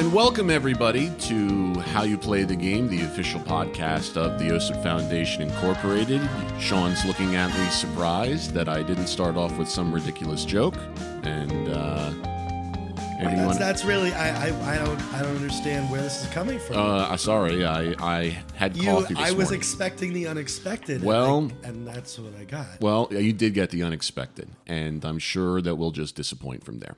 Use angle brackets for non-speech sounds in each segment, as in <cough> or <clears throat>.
And welcome everybody to How You Play the Game, the official podcast of the OSIP Foundation Incorporated. Sean's looking at me surprised that I didn't start off with some ridiculous joke. And uh, you That's, that's really I, I I don't I don't understand where this is coming from. Uh, sorry, I I had you coffee I was morning. expecting the unexpected. Well- and, I- and that's what I got. Well, you did get the unexpected, and I'm sure that we'll just disappoint from there.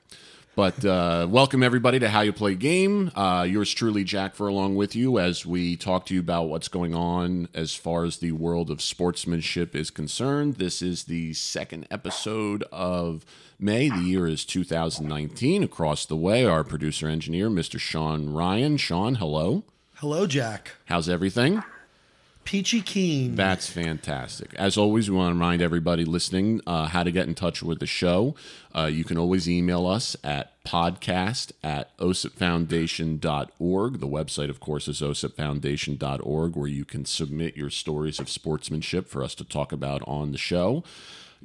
But uh, welcome everybody to How You Play Game. Uh, yours truly, Jack Furlong, with you as we talk to you about what's going on as far as the world of sportsmanship is concerned. This is the second episode of May. The year is 2019. Across the way, our producer engineer, Mr. Sean Ryan. Sean, hello. Hello, Jack. How's everything? Peachy Keen. That's fantastic. As always, we want to remind everybody listening uh, how to get in touch with the show. Uh, you can always email us at podcast at osipfoundation.org. The website, of course, is osipfoundation.org, where you can submit your stories of sportsmanship for us to talk about on the show.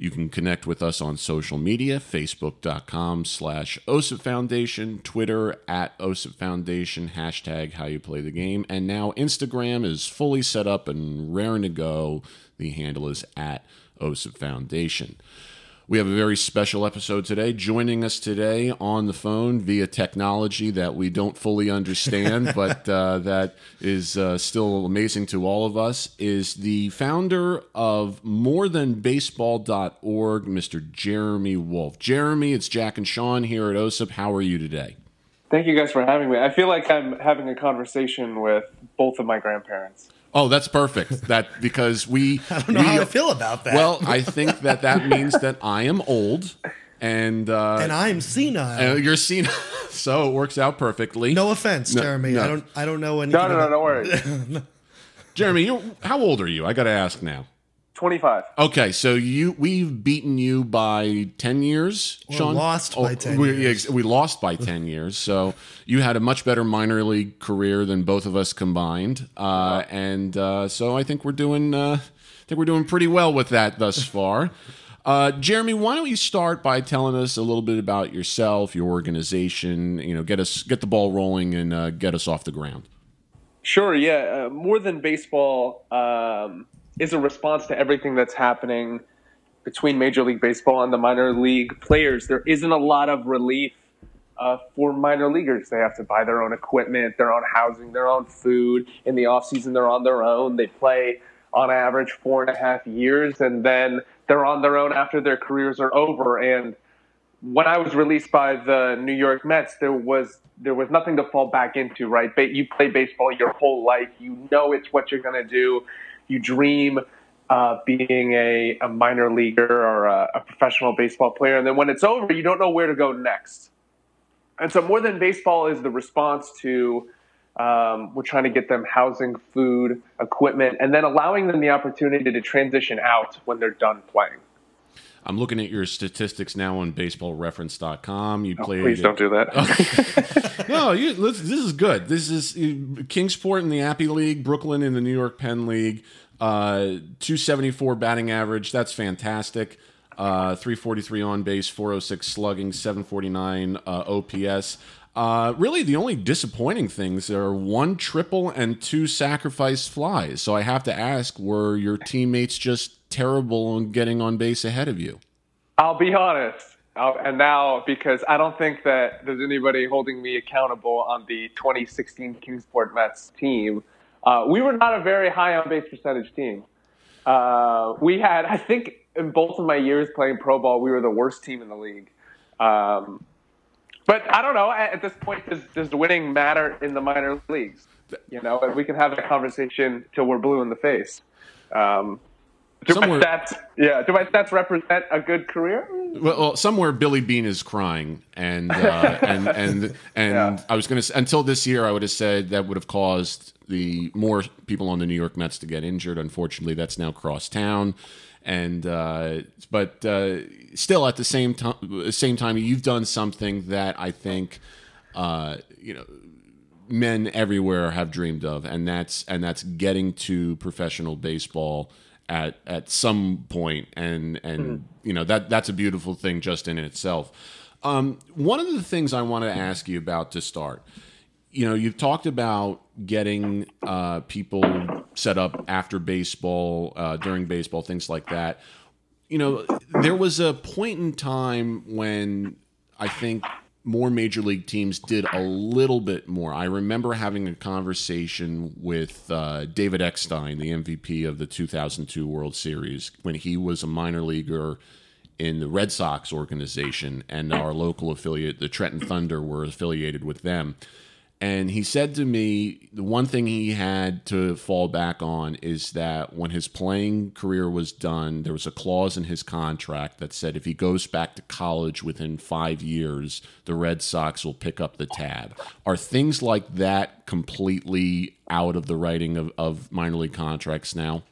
You can connect with us on social media, facebook.com slash OSIP Foundation, Twitter at OSIP Foundation, hashtag how you play the game. And now Instagram is fully set up and raring to go. The handle is at OSIP Foundation. We have a very special episode today. Joining us today on the phone via technology that we don't fully understand, <laughs> but uh, that is uh, still amazing to all of us, is the founder of morethanbaseball.org, Mr. Jeremy Wolf. Jeremy, it's Jack and Sean here at OSIP. How are you today? Thank you guys for having me. I feel like I'm having a conversation with both of my grandparents. Oh, that's perfect. That because we <laughs> I don't know we- how I feel about that. Well, I think that that means that I am old, and uh, and I'm senile. Uh, you're senile, <laughs> so it works out perfectly. no offense, No, Jeremy. no. I don't I don't know anything. No, no, no, don't worry. <laughs> Jeremy, you how old are you? I got to ask now. 25. Okay, so you we've beaten you by ten years, Or Sean. lost by 10 we, years. we lost by ten <laughs> years. So you had a much better minor league career than both of us combined, uh, and uh, so I think we're doing. Uh, I think we're doing pretty well with that thus far. Uh, Jeremy, why don't you start by telling us a little bit about yourself, your organization? You know, get us get the ball rolling and uh, get us off the ground. Sure, yeah. Uh, more than baseball um, is a response to everything that's happening between Major League Baseball and the minor league players. There isn't a lot of relief uh, for minor leaguers. They have to buy their own equipment, their own housing, their own food. In the offseason, they're on their own. They play on average four and a half years, and then they're on their own after their careers are over. And when I was released by the New York Mets, there was there was nothing to fall back into, right? But you play baseball your whole life, you know it's what you're going to do. You dream uh, being a, a minor leaguer or a, a professional baseball player, and then when it's over, you don't know where to go next. And so, more than baseball is the response to um, we're trying to get them housing, food, equipment, and then allowing them the opportunity to transition out when they're done playing. I'm looking at your statistics now on BaseballReference.com. You played. Oh, Please don't do that. <laughs> No, you, this, this is good. This is uh, Kingsport in the Appy League, Brooklyn in the New York Penn League. Uh, 274 batting average. That's fantastic. Uh, 343 on base, 406 slugging, 749 uh, OPS. Uh, really, the only disappointing things are one triple and two sacrifice flies. So I have to ask: Were your teammates just terrible on getting on base ahead of you? I'll be honest. Uh, and now, because I don't think that there's anybody holding me accountable on the 2016 Kingsport Mets team, uh, we were not a very high on base percentage team. Uh, we had, I think, in both of my years playing pro ball, we were the worst team in the league. Um, but I don't know. At, this point, does, does winning matter in the minor leagues? You know, we can have that conversation till we're blue in the face. Um, do Somewhere- my stats, yeah, do my stats represent a good career? Well, well, somewhere Billy Beane is crying, and uh, <laughs> and and and Yeah. I was going to until this year, I would have said that would have caused the more people on the New York Mets to get injured. Unfortunately, that's now cross town, and uh, but uh, still at the same time, same time, you've done something that I think, uh, you know, men everywhere have dreamed of, and that's and that's getting to professional baseball at at some point, and and you know that that's a beautiful thing just in itself. Um, one of the things I want to ask you about to start, you know, you've talked about getting uh, people set up after baseball, uh, during baseball, things like that. You know, there was a point in time when I think more major league teams did a little bit more. I remember having a conversation with uh, David Eckstein, the MVP of the 2002 World Series, when he was a minor leaguer in the Red Sox organization, and our local affiliate, the Trenton Thunder, were affiliated with them. And he said to me, the one thing he had to fall back on is that when his playing career was done, there was a clause in his contract that said if he goes back to college within five years, the Red Sox will pick up the tab. Are things like that completely out of the writing of, of minor league contracts now?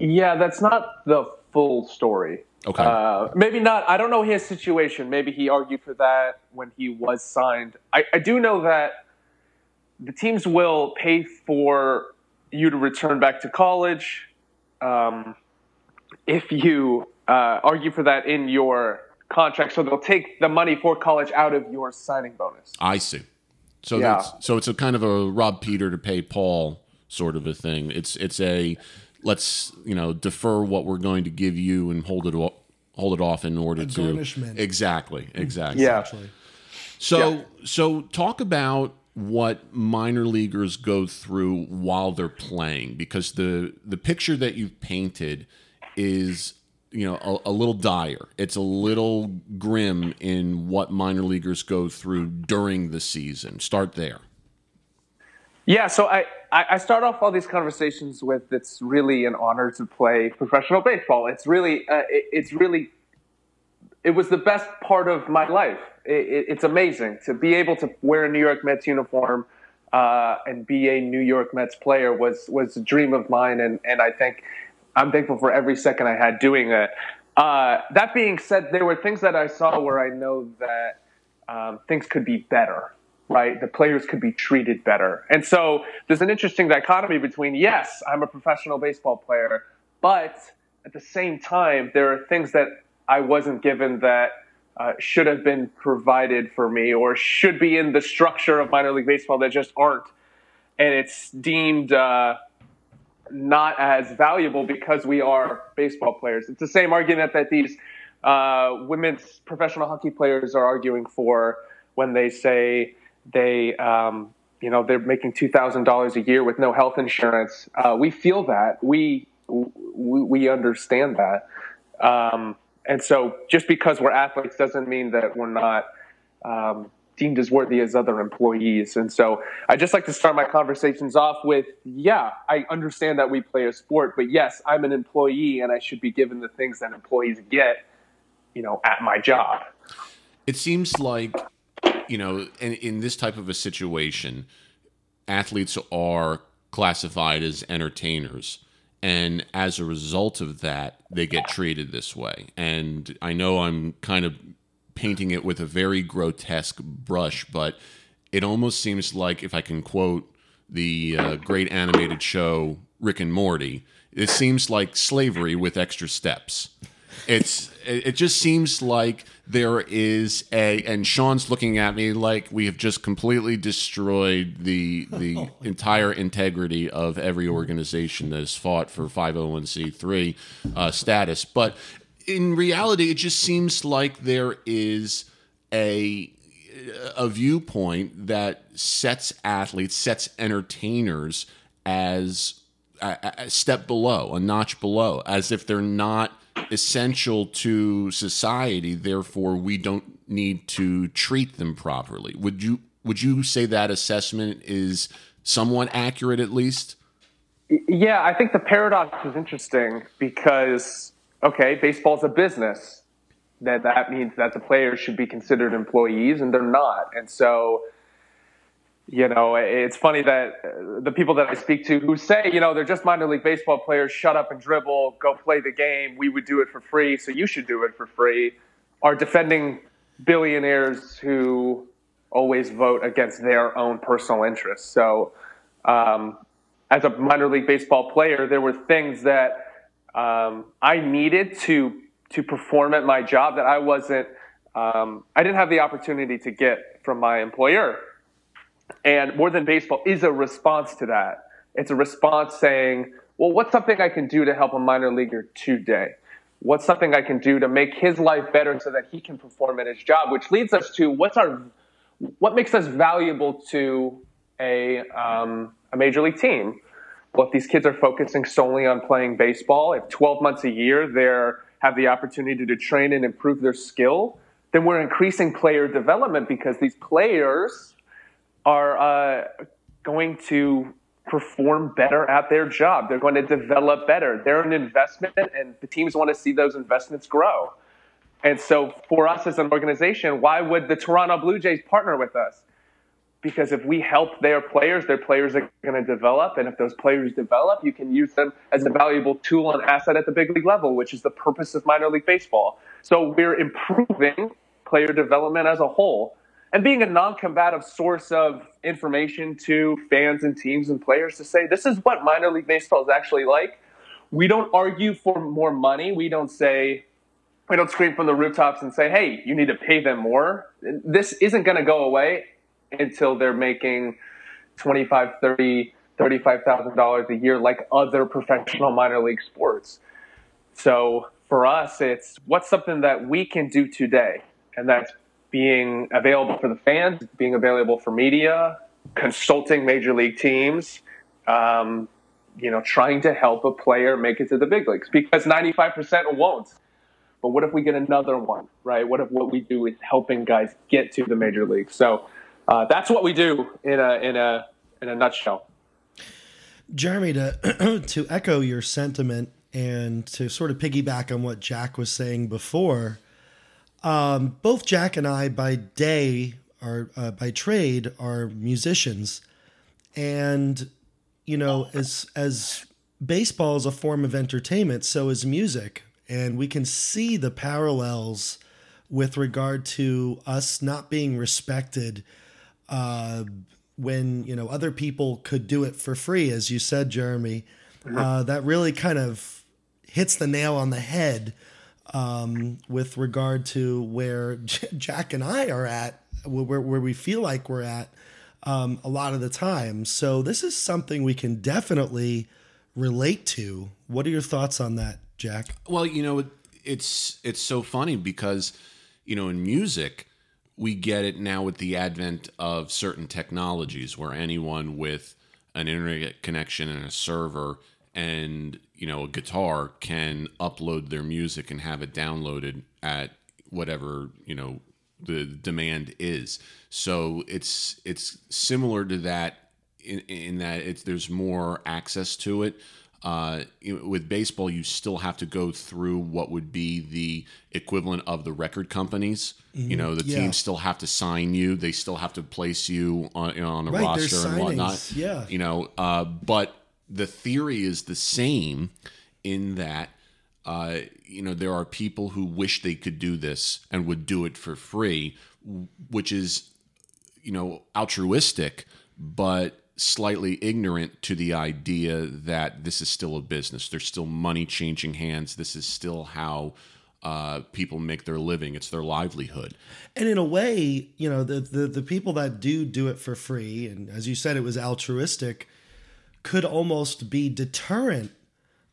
Yeah, that's not the full story. Okay. Uh, maybe not. I don't know his situation. Maybe he argued for that when he was signed. I, I do know that the teams will pay for you to return back to college um, if you uh, argue for that in your contract. So they'll take the money for college out of your signing bonus. I see. So Yeah. that's, so it's a kind of a rob Peter to pay Paul sort of a thing. It's it's a let's you know defer what we're going to give you and hold it o- hold it off in order to garnishment. exactly exactly. Yeah. So Yeah. so talk about what minor leaguers go through while they're playing because the the picture that you've painted is you know a, a little dire. It's a little grim in what minor leaguers go through during the season. Start there. Yeah, so I, I start off all these conversations with it's really an honor to play professional baseball. It's really uh, it, it's really it was the best part of my life. It, it, it's amazing to be able to wear a New York Mets uniform uh, and be a New York Mets player was was a dream of mine, and and I think I'm thankful for every second I had doing it. Uh, that being said, there were things that I saw where I know that um, things could be better, right? The players could be treated better. And so there's an interesting dichotomy between, yes, I'm a professional baseball player, but at the same time, there are things that I wasn't given that uh, should have been provided for me or should be in the structure of minor league baseball that just aren't. And it's deemed uh, not as valuable because we are baseball players. It's the same argument that these uh, women's professional hockey players are arguing for when they say they, um, you know, they're making two thousand dollars a year with no health insurance. Uh, we feel that we we, we understand that, um, and so just because we're athletes doesn't mean that we're not. Um, deemed as worthy as other employees. And so I just like to start my conversations off with, yeah, I understand that we play a sport, but yes, I'm an employee and I should be given the things that employees get, you know, at my job. It seems like, you know, in, in this type of a situation, athletes are classified as entertainers. And as a result of that, they get treated this way. And I know I'm kind of painting it with a very grotesque brush, but it almost seems like, if I can quote the uh, great animated show Rick and Morty, it seems like slavery with extra steps. It's it just seems like there is a and Sean's looking at me like we have just completely destroyed the the <laughs> entire integrity of every organization that has fought for 501c3 uh, status. But in reality, it just seems like there is a a viewpoint that sets athletes, sets entertainers as a, a step below, a notch below, as if they're not essential to society. Therefore, we don't need to treat them properly. Would you would you say that assessment is somewhat accurate, at least? Yeah, I think the paradox is interesting because okay, baseball's a business. That that means that the players should be considered employees, and they're not. And so, you know, it's funny that uh, the people that I speak to who say, you know, they're just minor league baseball players, shut up and dribble, go play the game. We would do it for free, so you should do it for free. Are defending billionaires who always vote against their own personal interests. So, um, as a minor league baseball player, there were things that um, I needed to to perform at my job that I wasn't. Um, I didn't have the opportunity to get from my employer, And more than baseball is a response to that. It's a response saying, well, what's something I can do to help a minor leaguer today? What's something I can do to make his life better so that he can perform at his job? Which leads us to what's our, what makes us valuable to a, um, a major league team? Well, if these kids are focusing solely on playing baseball, if 12 months a year they have the opportunity to train and improve their skill, then we're increasing player development because these players are uh, going to perform better at their job. They're going to develop better. They're an investment, and the teams want to see those investments grow. And so, for us as an organization, why would the Toronto Blue Jays partner with us? Because if we help their players, their players are going to develop. And if those players develop, you can use them as a valuable tool and asset at the big league level, which is the purpose of minor league baseball. So, we're improving player development as a whole and being a non-combative source of information to fans and teams and players to say this is what minor league baseball is actually like. We don't argue for more money. We don't say we don't scream from the rooftops and say hey you need to pay them more. This isn't going to go away until they're making 25 30 $35000 a year like other professional minor league sports. So for us it's what's something that we can do today? And that's being available for the fans, being available for media, consulting major league teams, um, you know, trying to help a player make it to the big leagues because 95% won't. But what if we get another one, right? What if what we do is helping guys get to the major leagues? So uh, that's what we do in a in a in a nutshell. Jeremy, to <clears throat> to echo your sentiment and to sort of piggyback on what Jack was saying before, um, both Jack and I, by day, are uh, by trade, are musicians, and you know, as as baseball is a form of entertainment, so is music, and we can see the parallels with regard to us not being respected uh, when you know other people could do it for free, as you said, Jeremy. Uh, that really kind of hits the nail on the head um, with regard to where <laughs> Jack and I are at, where, where we feel like we're at um, a lot of the time. So this is something we can definitely relate to. What are your thoughts on that, Jack? Well, you know, it's it's so funny because you know in music we get it now with the advent of certain technologies where anyone with an internet connection and a server and you know a guitar can upload their music and have it downloaded at whatever you know the demand is so it's it's similar to that in, in that it's there's more access to it uh, with baseball, you still have to go through what would be the equivalent of the record companies. Mm-hmm. You know, the yeah. teams still have to sign you; they still have to place you on, you know, on a right, roster and whatnot. Yeah, you know, uh, but the theory is the same in that uh, you know there are people who wish they could do this and would do it for free, which is you know altruistic, but slightly ignorant to the idea that this is still a business. There's still money changing hands. This is still how uh, people make their living. It's their livelihood. And in a way, you know, the, the the people that do do it for free, and as you said, it was altruistic could almost be deterrent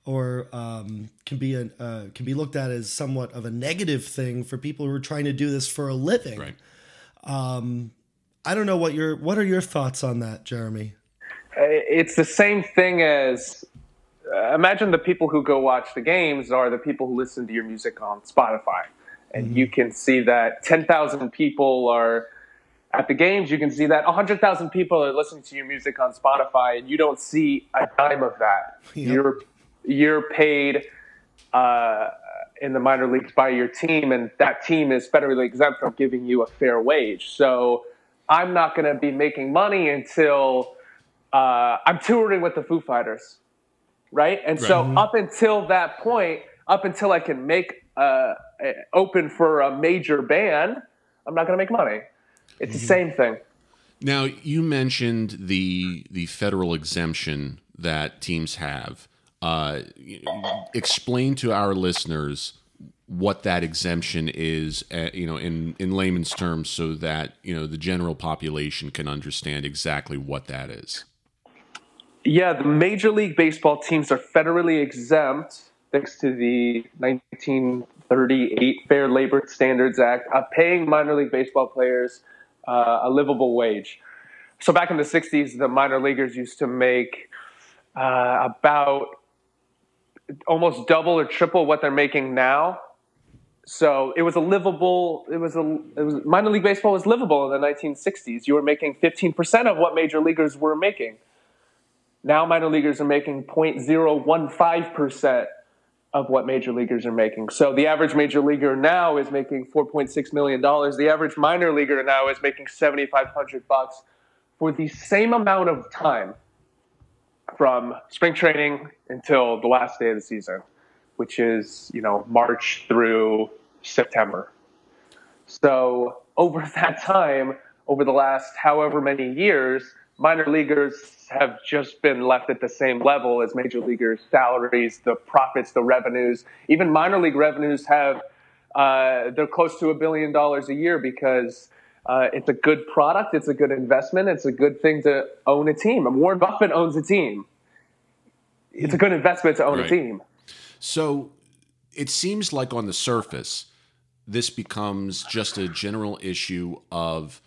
or um, can be a, uh, can be looked at as somewhat of a negative thing for people who are trying to do this for a living. Right. Um, I don't know what your what are your thoughts on that, Jeremy? It's the same thing as uh, imagine the people who go watch the games are the people who listen to your music on Spotify, and mm-hmm. you can see that ten thousand people are at the games, you can see that 100,000 people are listening to your music on Spotify, and you don't see a dime of that. <laughs> Yep. You're you're paid uh, in the minor leagues by your team, and that team is federally exempt from giving you a fair wage. So I'm not going to be making money until uh, I'm touring with the Foo Fighters, right? And right. so up until that point, up until I can make uh, open for a major band, I'm not going to make money. It's the same thing. Now you mentioned the the federal exemption that teams have. Uh, explain to our listeners what that exemption is, uh, you know, in in layman's terms, so that you know the general population can understand exactly what that is. Yeah, the Major League Baseball teams are federally exempt thanks to the 1938 Fair Labor Standards Act of paying minor league baseball players uh, a livable wage. So back in the 60s, the minor leaguers used to make uh, about almost double or triple what they're making now. So it was a livable. It was a. It was minor league baseball was livable in the 1960s. You were making 15% of what major leaguers were making. Now minor leaguers are making 0.015% of what major leaguers are making. So the average major leaguer now is making 4.6 million dollars. The average minor leaguer now is making 7,500 bucks for the same amount of time from spring training until the last day of the season, which is, you know, March through September. So over <laughs> that time, over the last however many years, minor leaguers have just been left at the same level as major leaguers' salaries, the profits, the revenues. Even minor league revenues have uh, they're close to a billion dollars a year because uh, it's a good product, it's a good investment, it's a good thing to own a team. And Warren Buffett owns a team. It's a good investment to own right. a team. So it seems like on the surface, this becomes just a general issue of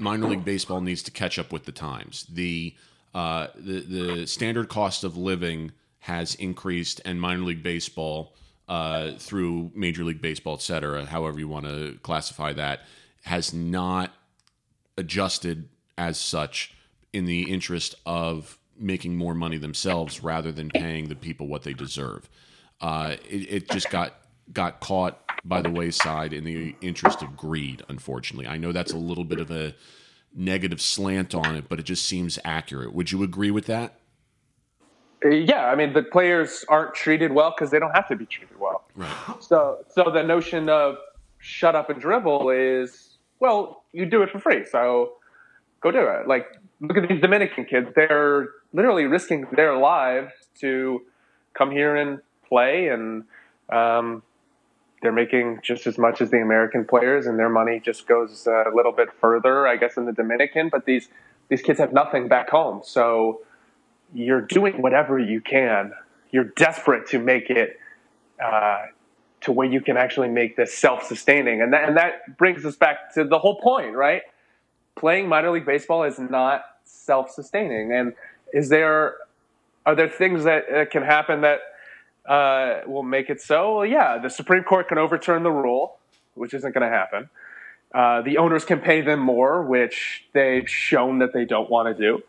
minor league baseball needs to catch up with the times. The uh, the the standard cost of living has increased, and minor league baseball uh, through Major League Baseball, et cetera, however you want to classify that, has not adjusted as such in the interest of making more money themselves rather than paying the people what they deserve. Uh, it, it just got got caught by the wayside in the interest of greed. Unfortunately, I know that's a little bit of a negative slant on it, but it just seems accurate. Would you agree with that? Uh, yeah, I mean the players aren't treated well because they don't have to be treated well. Right. So, so the notion of shut up and dribble is well, you do it for free, so go do it. Like look at these Dominican kids; they're literally risking their lives to come here and play, and um, they're making just as much as the American players, and their money just goes a little bit further, I guess, in the Dominican. But these these kids have nothing back home, so you're doing whatever you can. You're desperate to make it uh, to where you can actually make this self-sustaining, and that and that brings us back to the whole point, right? Playing minor league baseball is not self-sustaining, and is there are there things that can happen that uh, will make it so? Well, yeah, the Supreme Court can overturn the rule, which isn't going to happen. Uh, the owners can pay them more, which they've shown that they don't want to do.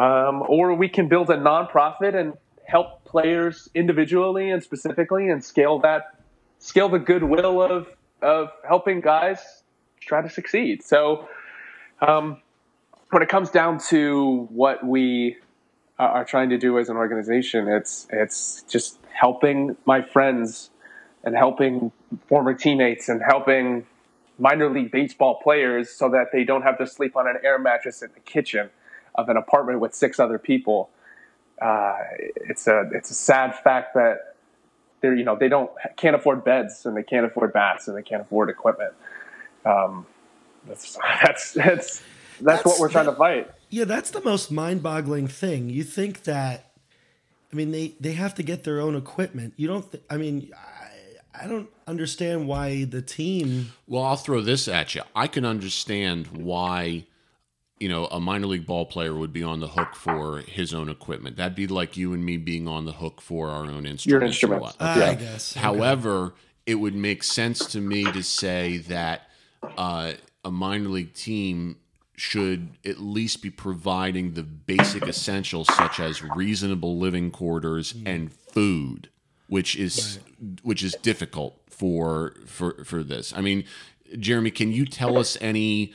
Um, or we can build a nonprofit and help players individually and specifically and scale that, scale the goodwill of, of helping guys try to succeed. So, um, when it comes down to what we are trying to do as an organization. It's it's just helping my friends and helping former teammates and helping minor league baseball players so that they don't have to sleep on an air mattress in the kitchen of an apartment with six other people. Uh, it's a it's a sad fact that they're you know they don't can't afford beds and they can't afford bats and they can't afford equipment. Um, that's <laughs> that's that's that's, what we're trying that, to fight. Yeah, that's the most mind-boggling thing. You think that I mean they they have to get their own equipment. You don't th- I mean I, I don't understand why the team Well, I'll throw this at you. I can understand why you know, a minor league ball player would be on the hook for his own equipment. That'd be like you and me being on the hook for our own instruments. Your instruments. Uh, yeah. I guess. However, okay. it would make sense to me to say that uh, a minor league team should at least be providing the basic essentials such as reasonable living quarters mm. and food, which is right. which is difficult for for for this. I mean, Jeremy, can you tell us any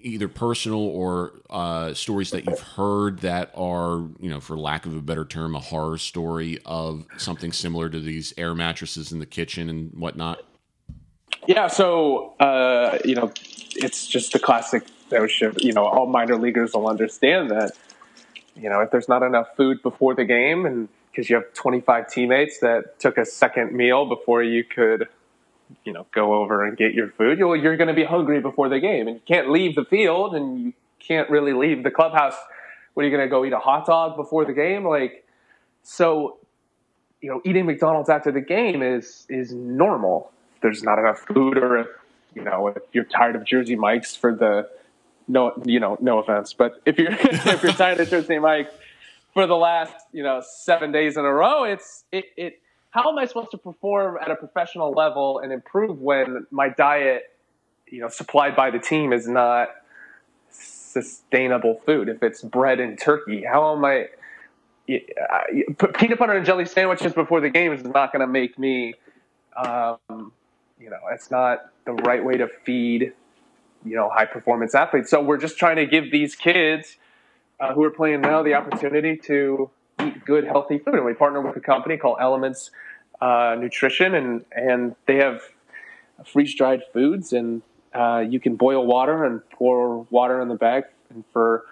either personal or uh, stories that you've heard that are, you know, for lack of a better term, a horror story of something similar to these air mattresses in the kitchen and whatnot? Yeah, so uh, you know, it's just the classic You know, all minor leaguers will understand that. You know, if there's not enough food before the game and because you have 25 teammates that took a second meal before you could, you know, go over and get your food. You're, you're going to be hungry before the game, and you can't leave the field, and you can't really leave the clubhouse. What are you going to go eat a hot dog before the game? Like, so, you know, eating McDonald's after the game is is normal. There's not enough food, or you know, if you're tired of Jersey Mike's for the no, you know, no offense, but if you're <laughs> if you're tired of Jersey Mike for the last you know seven days in a row, it's it, it. How am I supposed to perform at a professional level and improve when my diet, you know, supplied by the team is not sustainable food? If it's bread and turkey, how am I? Peanut butter and jelly sandwiches before the game is not going to make me. Um, you know, it's not the right way to feed, you know, high performance athletes. So we're just trying to give these kids uh, who are playing now the opportunity to eat good, healthy food. And we partner with a company called Elements uh, Nutrition, and and they have freeze dried foods, and uh, you can boil water and pour water in the bag, and for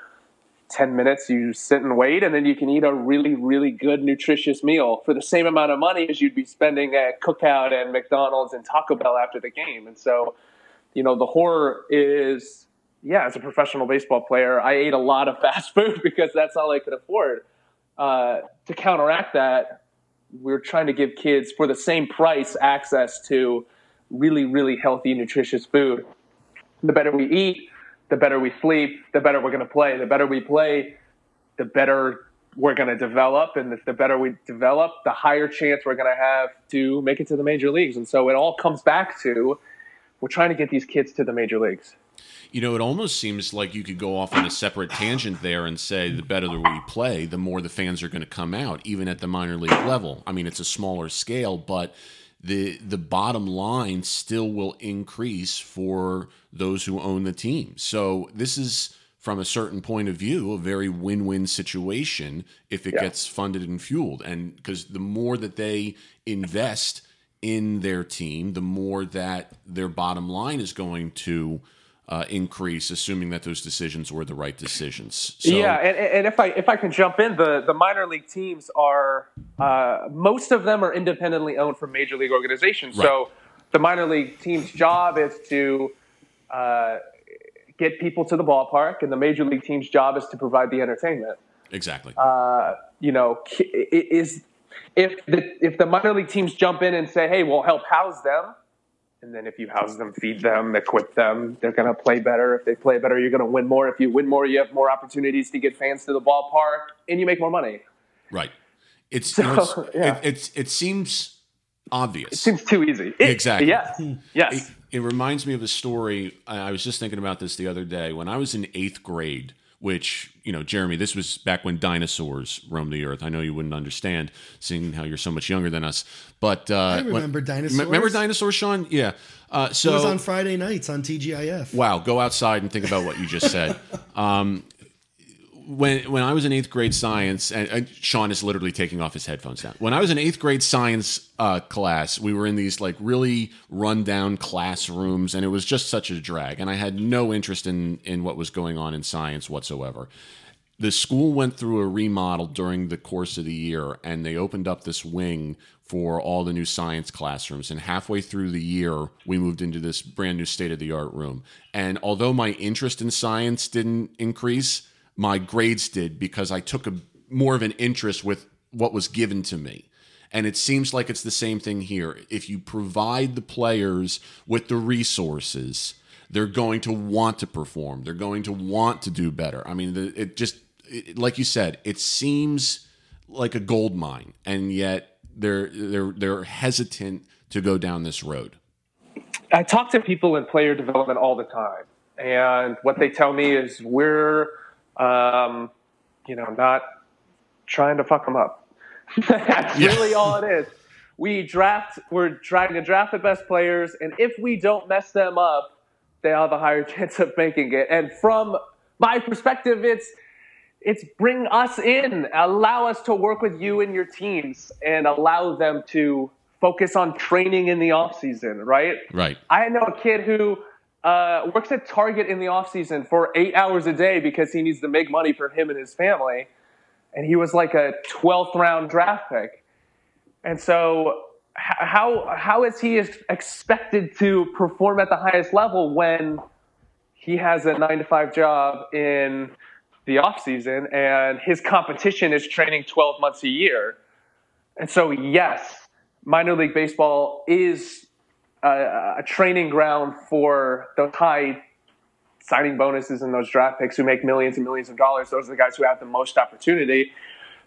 10 minutes you sit and wait and then you can eat a really really good nutritious meal for the same amount of money as you'd be spending at cookout and mcdonald's and taco bell after the game and so you know the horror is yeah, as a professional baseball player, I ate a lot of <laughs> fast food because that's all I could afford. Uh, to counteract that, we're trying to give kids for the same price access to really, really healthy, nutritious food. The better we eat, the better we sleep, the better we're going to play. The better we play, the better we're going to develop. And the better we develop, the higher chance we're going to have to make it to the major leagues. And so it all comes back to we're trying to get these kids to the major leagues. You know, it almost seems like you could go off on a separate tangent there and say the better we play, the more the fans are going to come out, even at the minor league level. I mean, it's a smaller scale, but the the bottom line still will increase for those who own the team. So this is from a certain point of view a very win-win situation if it yeah. gets funded and fueled and because the more that they invest in their team the more that their bottom line is going to uh, increase, assuming that those decisions were the right decisions. So, yeah, and, and, if I if I can jump in, the the minor league teams are uh, most of them are independently owned from major league organizations. Right. So the minor league team's job is to uh, get people to the ballpark, and the major league team's job is to provide the entertainment. Exactly. Uh, you know, is if the if the minor league teams jump in and say, "Hey, we'll help house them." And then if you house them, feed them, equip them, they're going to play better. If they play better, you're going to win more. If you win more, you have more opportunities to get fans to the ballpark, and you make more money. Right. It's so, you know, it's, <laughs> yeah. it, it's it seems obvious. It seems too easy. It, exactly. Yes. Yes. It, it reminds me of a story. I was just thinking about this the other day when I was in eighth grade which you know jeremy this was back when dinosaurs roamed the earth. I know you wouldn't understand seeing how you're so much younger than us but uh, i remember when, dinosaurs. remember dinosaurs sean? Yeah. Uh, so it was on friday nights on tgif wow go outside and think about what you just said. <laughs> Um, when when I was in eighth grade science, and, and, Sean is literally taking off his headphones now. When I was in eighth grade science uh, class, we were in these like really rundown classrooms, and it was just such a drag. And I had no interest in in what was going on in science whatsoever. The school went through a remodel during the course of the year, and they opened up this wing for all the new science classrooms. And halfway through the year, we moved into this brand new state of the art room. And although my interest in science didn't increase, my grades did because I took a more of an interest with what was given to me. And it seems like it's the same thing here. If you provide the players with the resources, they're going to want to perform. They're going to want to do better. I mean, it just it, like you said, it seems like a gold mine, and yet they're they're they're hesitant to go down this road. I talk to people in player development all the time, and what they tell me is we're um, you know, not trying to fuck them up. <laughs> That's really all it is. We draft, we're trying to draft the best players, and if we don't mess them up, they have a higher <laughs> chance of making it. And from my perspective, it's it's bring us in, allow us to work with you and your teams, and allow them to focus on training in the off season. Right. Right. I know a kid who uh, works at Target in the off season for eight hours a day because he needs to make money for him and his family. and he was like a 12th round draft pick. And so, how how is he expected to perform at the highest level when he has a nine to five job in the off season and his competition is training 12 months a year? And so, yes, minor league baseball is a, training ground for those high signing bonuses and those draft picks who make millions and millions of dollars. Those are the guys who have the most opportunity.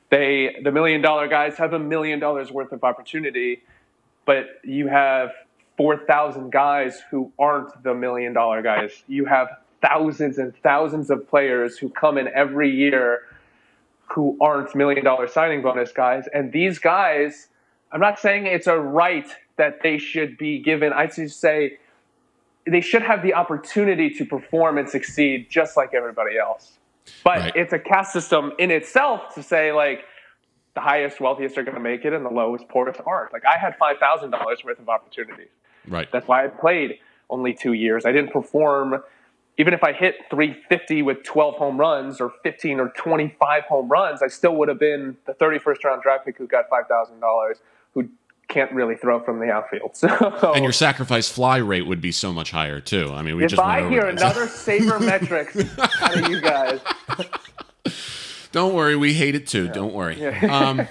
They, the million dollar guys, have a million dollars worth of opportunity, but you have 4,000 guys who aren't the million dollar guys. You have thousands and thousands of players who come in every year who aren't million dollar signing bonus guys. And these guys, I'm not saying it's a right that they should be given. I just say they should have the opportunity to perform and succeed just like everybody else. But right. it's a caste system in itself to say like the highest, wealthiest are going to make it, and the lowest, poorest aren't. Like I had five thousand dollars worth of opportunities. Right. That's why I played only two years. I didn't perform. Even if I hit 350 with 12 home runs or 15 or 25 home runs, I still would have been the 31st round draft pick who got $5,000, who can't really throw from the outfield. <laughs> So, and your sacrifice fly rate would be so much higher too. I mean, we if just I hear another sabermetrics <laughs> out of you guys, <laughs> don't worry, we hate it too. Yeah. Don't worry. Yeah. um,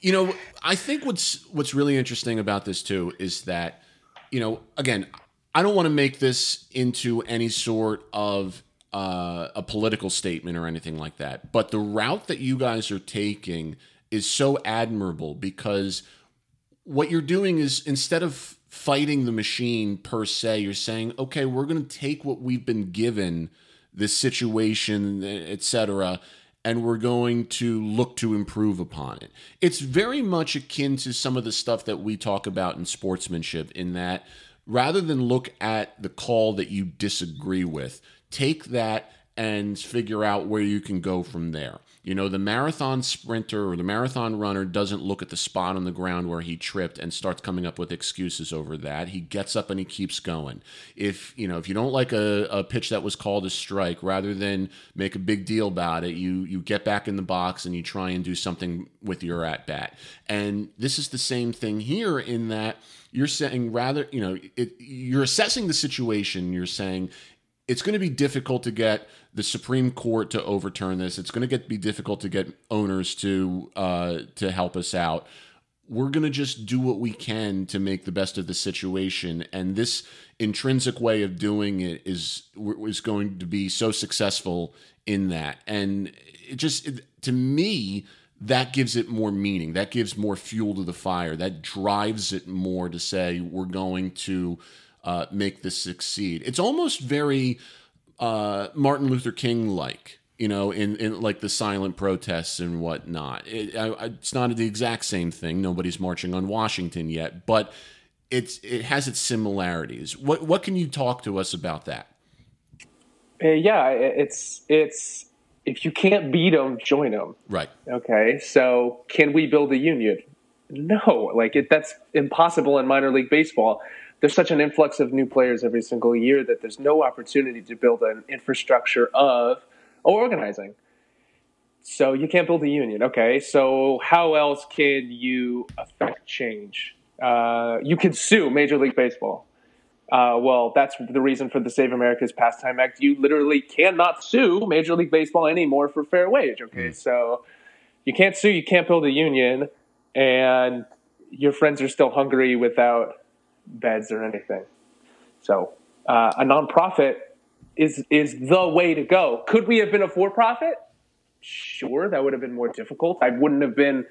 you know, I think what's what's really interesting about this too is that, you know, again, I don't want to make this into any sort of uh, a political statement or anything like that, but the route that you guys are taking is so admirable because what you're doing is instead of fighting the machine per se, you're saying, okay, we're going to take what we've been given, this situation, etc., and we're going to look to improve upon it. It's very much akin to some of the stuff that we talk about in sportsmanship, in that rather than look at the call that you disagree with, take that and figure out where you can go from there. You know, the marathon sprinter or the marathon runner doesn't look at the spot on the ground where he tripped and starts coming up with excuses over that. He gets up and he keeps going. If, you know, if you don't like a, a pitch that was called a strike, rather than make a big deal about it, you you get back in the box and you try and do something with your at bat. And this is the same thing here in that you're saying rather, you know, it, you're assessing the situation, you're saying it's going to be difficult to get the Supreme Court to overturn this. It's going to get be difficult to get owners to uh, to help us out. We're going to just do what we can to make the best of the situation, and this intrinsic way of doing it is is going to be so successful in that. And it just it, to me that gives it more meaning. That gives more fuel to the fire. That drives it more to say we're going to uh, make this succeed. It's almost very uh, Martin Luther King like, you know, in, in like the silent protests and whatnot. It, I, it's not the exact same thing. Nobody's marching on Washington yet, but it's it has its similarities. What what can you talk to us about that? Uh, yeah, it's it's if you can't beat them, join them. Right. Okay. So can we build a union? No, like it, that's impossible in minor league baseball there's such an influx of new players every single year that there's no opportunity to build an infrastructure of organizing. So you can't build a union. Okay, so how else can you affect change? Uh, you can sue Major League Baseball. Uh, well, that's the reason for the Save America's Pastime Act. You literally cannot sue Major League Baseball anymore for fair wage. Okay, mm. so you can't sue, you can't build a union, and your friends are still hungry without beds or anything. So uh, a nonprofit is is the way to go. Could we have been a for profit? Sure, that would have been more difficult. I wouldn't have been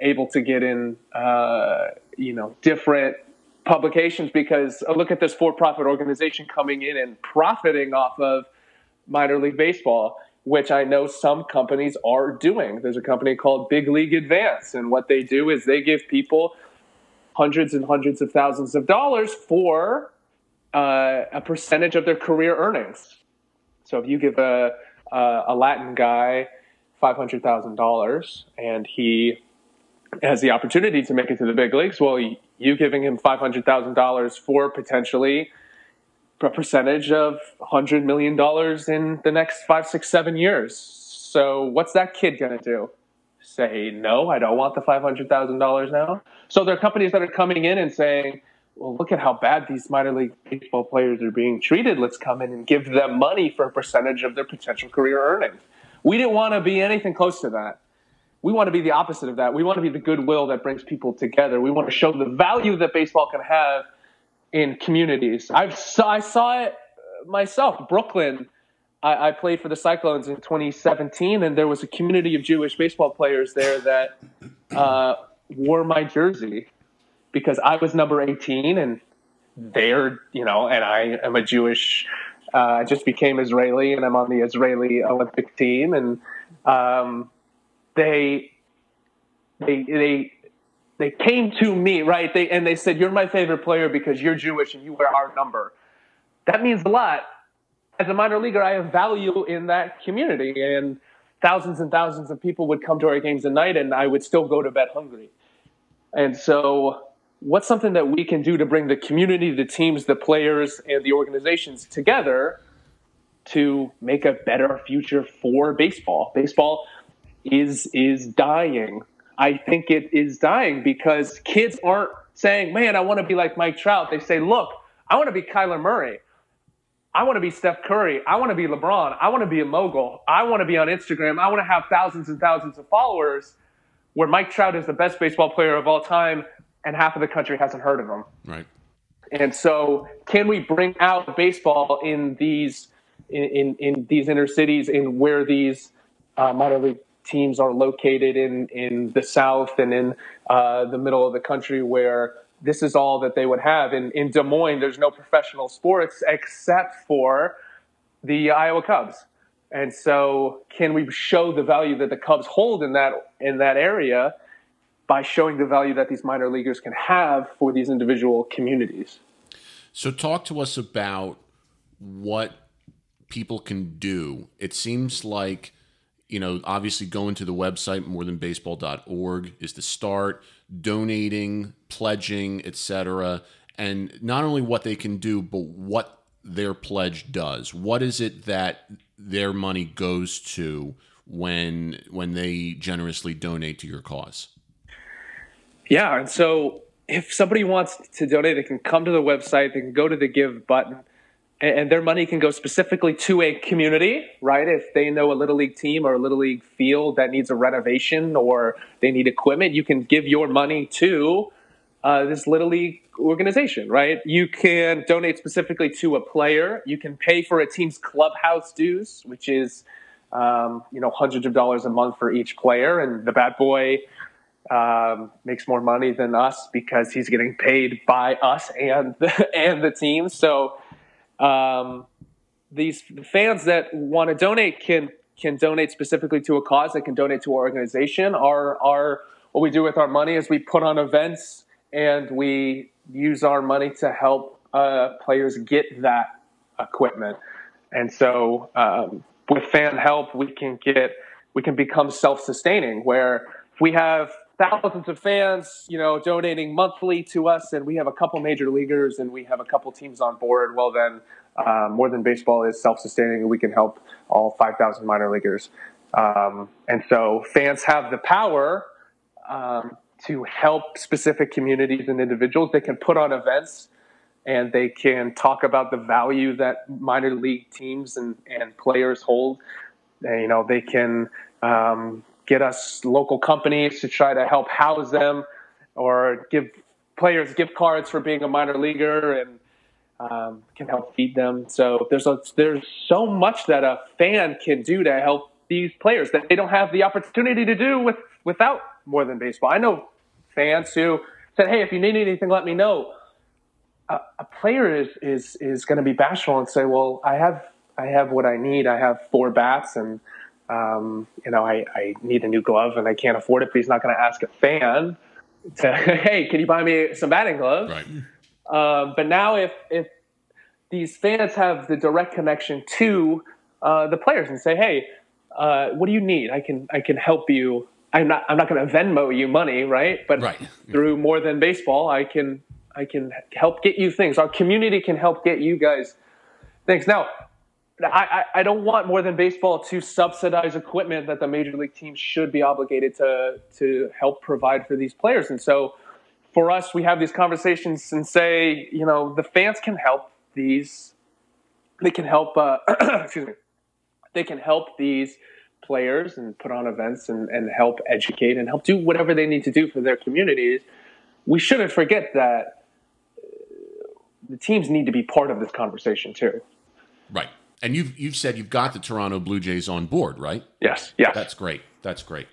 able to get in, uh, you know, different publications because uh, look at this for profit organization coming in and profiting off of minor league baseball which I know some companies are doing. There's a company called Big League Advance, and what they do is they give people hundreds and hundreds of thousands of dollars for uh, a percentage of their career earnings. So if you give a, a, a Latin guy $500,000 and he has the opportunity to make it to the big leagues, well, you giving him $500,000 for potentially a percentage of $100 million in the next five, six, seven years. So what's that kid going to do? Say, no, I don't want the $500,000 now. So there are companies that are coming in and saying, well, look at how bad these minor league baseball players are being treated. Let's come in and give them money for a percentage of their potential career earnings. We didn't want to be anything close to that. We want to be the opposite of that. We want to be the goodwill that brings people together. We want to show the value that baseball can have in communities. I've I saw it myself. Brooklyn, I, I played for the Cyclones in 2017, and there was a community of Jewish baseball players there that uh, wore my jersey because I was number 18 and they're, you know, and I am a Jewish, uh, I just became Israeli and I'm on the Israeli Olympic team. And um, they, they, they, they came to me, right? They, and they said, You're my favorite player because you're Jewish and you wear our number. That means a lot. As a minor leaguer, I have value in that community. And thousands and thousands of people would come to our games at night and I would still go to bed hungry. And so what's something that we can do to bring the community, the teams, the players, and the organizations together to make a better future for baseball? Baseball is is dying. I think it is dying because kids aren't saying, "Man, I want to be like Mike Trout." They say, "Look, I want to be Kyler Murray. I want to be Steph Curry. I want to be LeBron. I want to be a mogul. I want to be on Instagram. I want to have thousands and thousands of followers." Where Mike Trout is the best baseball player of all time, and half of the country hasn't heard of him. Right. And so, can we bring out baseball in these in, in, in these inner cities, in where these uh, minor league teams are located in in the South and in uh, the middle of the country, where this is all that they would have. In in Des Moines, there's no professional sports except for the Iowa Cubs. And so, can we show the value that the Cubs hold in that in that area? by showing the value that these minor leaguers can have for these individual communities. So, talk to us about what people can do. It seems like, you know, obviously going to the website morethanbaseball.org is the start, donating, pledging, etc. And not only what they can do, but what their pledge does. What is it that their money goes to when when they generously donate to your cause? Yeah, and so if somebody wants to donate, they can come to the website, they can go to the give button, and their money can go specifically to a community, right? If they know a little league team or a little league field that needs a renovation or they need equipment, you can give your money to uh, this little league organization, right? You can donate specifically to a player. You can pay for a team's clubhouse dues, which is um, you know hundreds of dollars a month for each player, and the Bat Boy um, makes more money than us because he's getting paid by us and the, <laughs> and the team. So um, these fans that want to donate can can donate specifically to a cause. They can donate to our organization. Our our what we do with our money is we put on events and we use our money to help uh, players get that equipment. And so um, with fan help, we can get we can become self sustaining where we have thousands of fans, you know, donating monthly to us, and we have a couple major leaguers and we have a couple teams on board. Well, then, uh, more than baseball is self-sustaining, and we can help all 5,000 minor leaguers. Um, and so, fans have the power um, to help specific communities and individuals. They can put on events. And they can talk about the value that minor league teams and, and players hold. And, you know, they can um, get us local companies to try to help house them or give players gift cards for being a minor leaguer and um, can help feed them. So there's a, there's so much that a fan can do to help these players that they don't have the opportunity to do with without more than baseball. I know fans who said, "Hey, if you need anything, let me know." A, a player is is is going to be bashful and say, "Well, I have I have what I need. I have four bats and." Um, you know, I, I need a new glove and I can't afford it, but he's not going to ask a fan to, <laughs> hey, can you buy me some batting gloves? Right. Um, but now, if if these fans have the direct connection to uh, the players and say, hey, uh, what do you need? I can I can help you. I'm not I'm not going to Venmo you money, right? But right. through more than baseball, I can I can help get you things. Our community can help get you guys things. Now, I, I don't want more than baseball to subsidize equipment that the major league teams should be obligated to to help provide for these players. And so for us, we have these conversations and say, you know, the fans can help these. They can help. Uh, <clears throat> excuse me. They can help these players and put on events and, and help educate and help do whatever they need to do for their communities. We shouldn't forget that the teams need to be part of this conversation too. Right. And you've you've said you've got the Toronto Blue Jays on board, right? Yes. Yeah. That's great. That's great.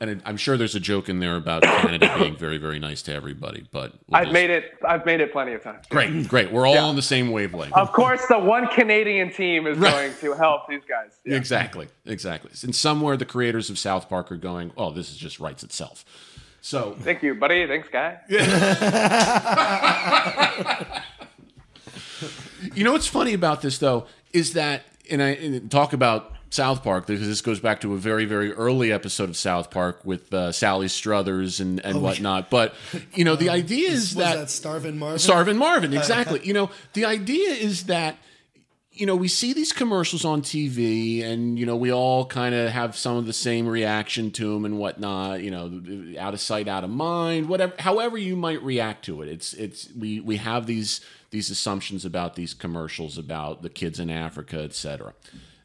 And I'm sure there's a joke in there about Canada <coughs> being very, very nice to everybody. But we'll I've just... made it. I've made it plenty of times. Great, great. We're all yeah. on the same wavelength. Of course, the one Canadian team is right. going to help these guys. <laughs> Yeah. Exactly, exactly. And somewhere the creators of South Park are going, "Oh, this is just writes itself." So thank you, buddy. Thanks, guy. <laughs> you know what's funny about this though is that, and I and talk about South Park because this goes back to a very, very early episode of South Park with uh, Sally Struthers and, and oh, whatnot. Yeah. But you know, the idea is that, that Starvin Marvin. Starvin Marvin, <laughs> exactly. you know, the idea is that you know we see these commercials on TV, and you know we all kind of have some of the same reaction to them and whatnot. You know, out of sight, out of mind, whatever. However, you might react to it. It's it's we we have these these assumptions about these commercials about the kids in Africa, etc.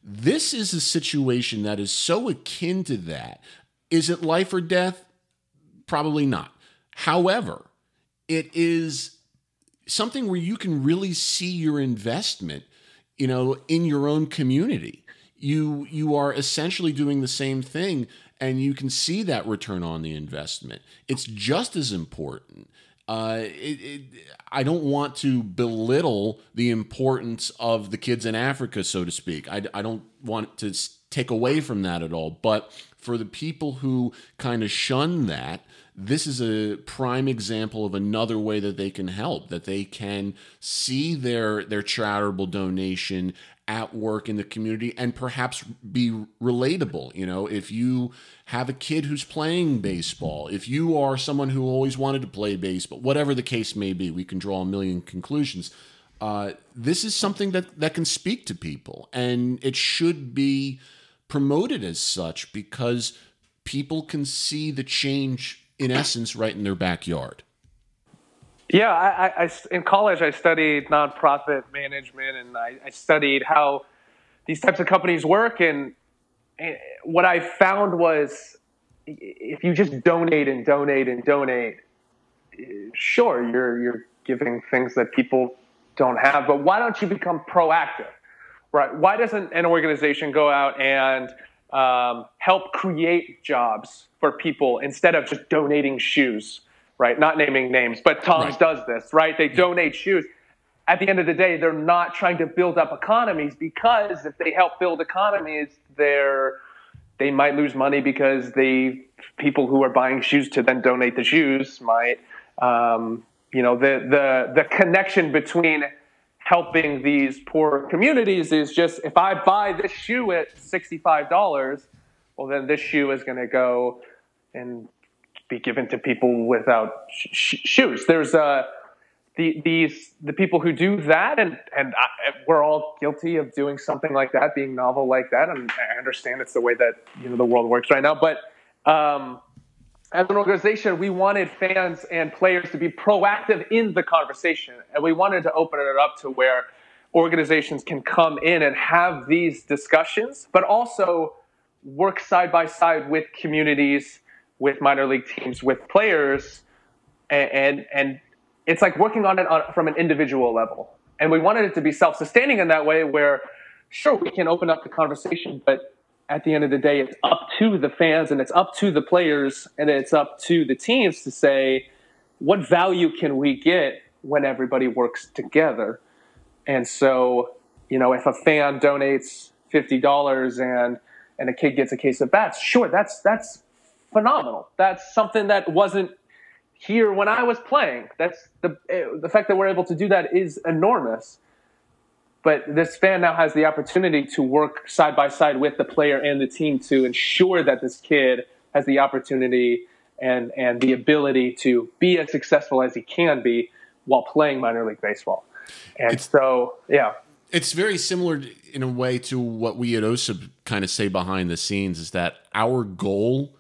This is a situation that is so akin to that. Is it life or death? Probably not. However, it is something where you can really see your investment, you know, in your own community. You you are essentially doing the same thing and you can see that return on the investment. It's just as important uh, it, it, I don't want to belittle the importance of the kids in Africa, so to speak. I, I don't want to take away from that at all. But for the people who kind of shun that, this is a prime example of another way that they can help that they can see their their charitable donation at work in the community and perhaps be relatable. You know, if you have a kid who's playing baseball, if you are someone who always wanted to play baseball, whatever the case may be, we can draw a million conclusions. Uh, this is something that, that can speak to people, and it should be promoted as such because people can see the change in essence right in their backyard. Yeah, I, I, in college I studied nonprofit management, and I, I studied how these types of companies work. And, and what I found was, if you just donate and donate and donate, sure, you're you're giving things that people don't have, but why don't you become proactive? Right? Why doesn't an organization go out and um, help create jobs for people instead of just donating shoes? Right? Not naming names, but TOMS right. does this, right? They donate shoes. At the end of the day, they're not trying to build up economies because if they help build economies, they're they might lose money because they people who are buying shoes to then donate the shoes might um, you know the the the connection between helping these poor communities is just if I buy this shoe at sixty five dollars, well then this shoe is going to go and be given to people without sh- shoes. There's uh, the, these the people who do that, and and I, we're all guilty of doing something like that, being novel like that. And I understand it's the way that you know the world works right now. But um, as an organization, we wanted fans and players to be proactive in the conversation, and we wanted to open it up to where organizations can come in and have these discussions, but also work side by side with communities with minor league teams with players, and and, and it's like working on it on, from an individual level. And we wanted it to be self-sustaining in that way, where sure we can open up the conversation, but at the end of the day, it's up to the fans and it's up to the players and it's up to the teams to say what value can we get when everybody works together. And so, you know, if a fan donates fifty dollars and and a kid gets a case of bats, sure, that's that's phenomenal. That's something that wasn't here when I was playing. That's the the fact that we're able to do that is enormous. But this fan now has the opportunity to work side by side with the player and the team to ensure that this kid has the opportunity and and the ability to be as successful as he can be while playing minor league baseball. And it's, so, yeah It's very similar in a way to what we at OSIP kind of say behind the scenes is that our goal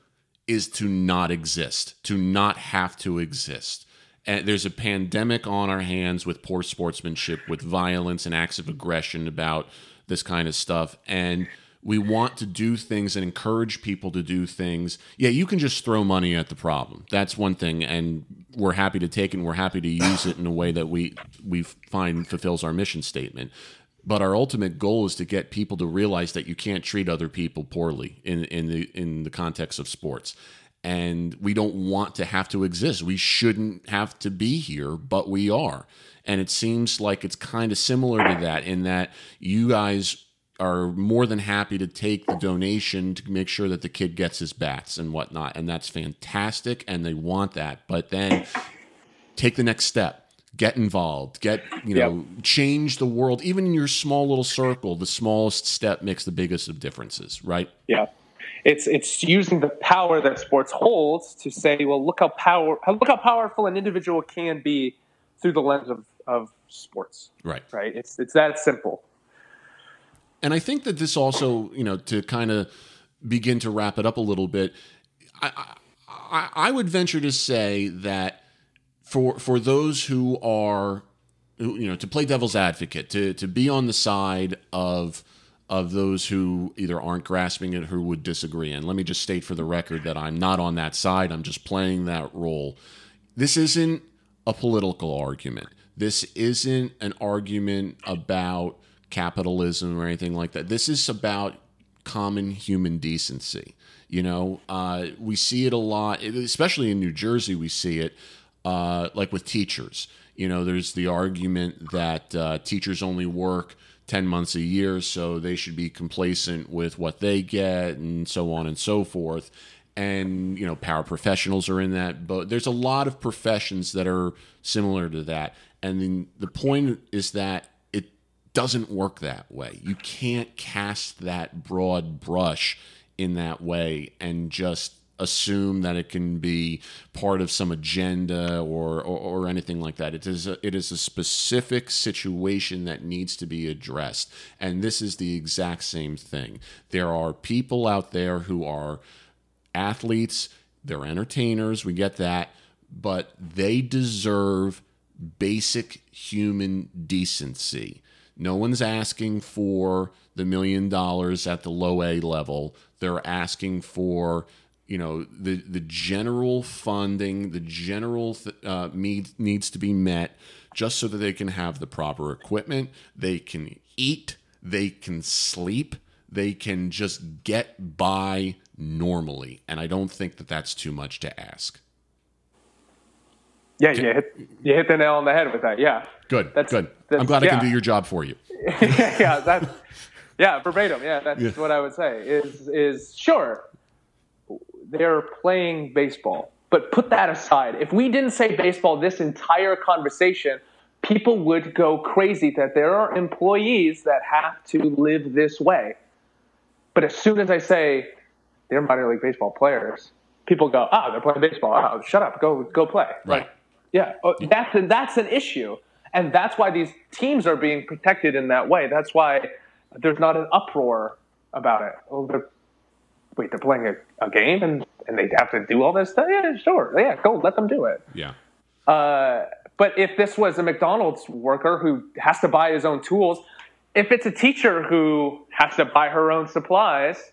is to not exist, to not have to exist. And there's a pandemic on our hands with poor sportsmanship, with violence and acts of aggression about this kind of stuff. And we want to do things and encourage people to do things. Yeah, you can just throw money at the problem. That's one thing, and we're happy to take it and we're happy to use it in a way that we we find fulfills our mission statement. But our ultimate goal is to get people to realize that you can't treat other people poorly in in the in the context of sports. And we don't want to have to exist. We shouldn't have to be here, but we are. And it seems like it's kind of similar to that in that you guys are more than happy to take the donation to make sure that the kid gets his bats and whatnot. And that's fantastic. And they want that. But then take the next step. Get involved. Get, you know, yep. change the world. Even in your small little circle, the smallest step makes the biggest of differences, right? Yeah. It's it's using the power that sports holds to say, well, look how power look how powerful an individual can be through the lens of, of sports. Right. Right. It's it's that simple. And I think that this also, you know, to kind of begin to wrap it up a little bit, I, I, I would venture to say that for for those who are, you know, to play devil's advocate, to to be on the side of of those who either aren't grasping it or would disagree. And let me just state for the record that I'm not on that side. I'm just playing that role. This isn't a political argument. This isn't an argument about capitalism or anything like that. This is about common human decency. You know, uh, we see it a lot, especially in New Jersey. We see it uh, like with teachers. You know, there's the argument that uh, teachers only work 10 months a year, so they should be complacent with what they get and so on and so forth. And, you know, paraprofessionals are in that, but there's a lot of professions that are similar to that. And then the point is that it doesn't work that way. You can't cast that broad brush in that way and just assume that it can be part of some agenda or, or, or, anything like that. It is, a, it is a specific situation that needs to be addressed. And this is the exact same thing. There are people out there who are athletes, they're entertainers, we get that, but they deserve basic human decency. No one's asking for the million dollars at the low A level. They're asking for you know the the general funding, the general uh, need, needs to be met, just so that they can have the proper equipment, they can eat, they can sleep, they can just get by normally. And I don't think that that's too much to ask. Yeah, you hit you hit the nail on the head with that. Yeah. Good. That's good. That's, I'm glad yeah. I can do your job for you. <laughs> yeah, that's yeah, verbatim. Yeah, that's yeah. what I would say. Is is sure they're playing baseball, but put that aside. If we didn't say baseball this entire conversation, people would go crazy that there are employees that have to live this way. But as soon as I say they're minor league baseball players, people go, "Ah, oh, they're playing baseball. Oh, shut up. Go go play." Right. Yeah, oh, that's an, that's an issue, and that's why these teams are being protected in that way. That's why there's not an uproar about it. Oh, they're, wait, they're playing a, a, game and and they have to do all this stuff. Yeah, sure. Yeah, go let them do it. Yeah. Uh, but if this was a McDonald's worker who has to buy his own tools, if it's a teacher who has to buy her own supplies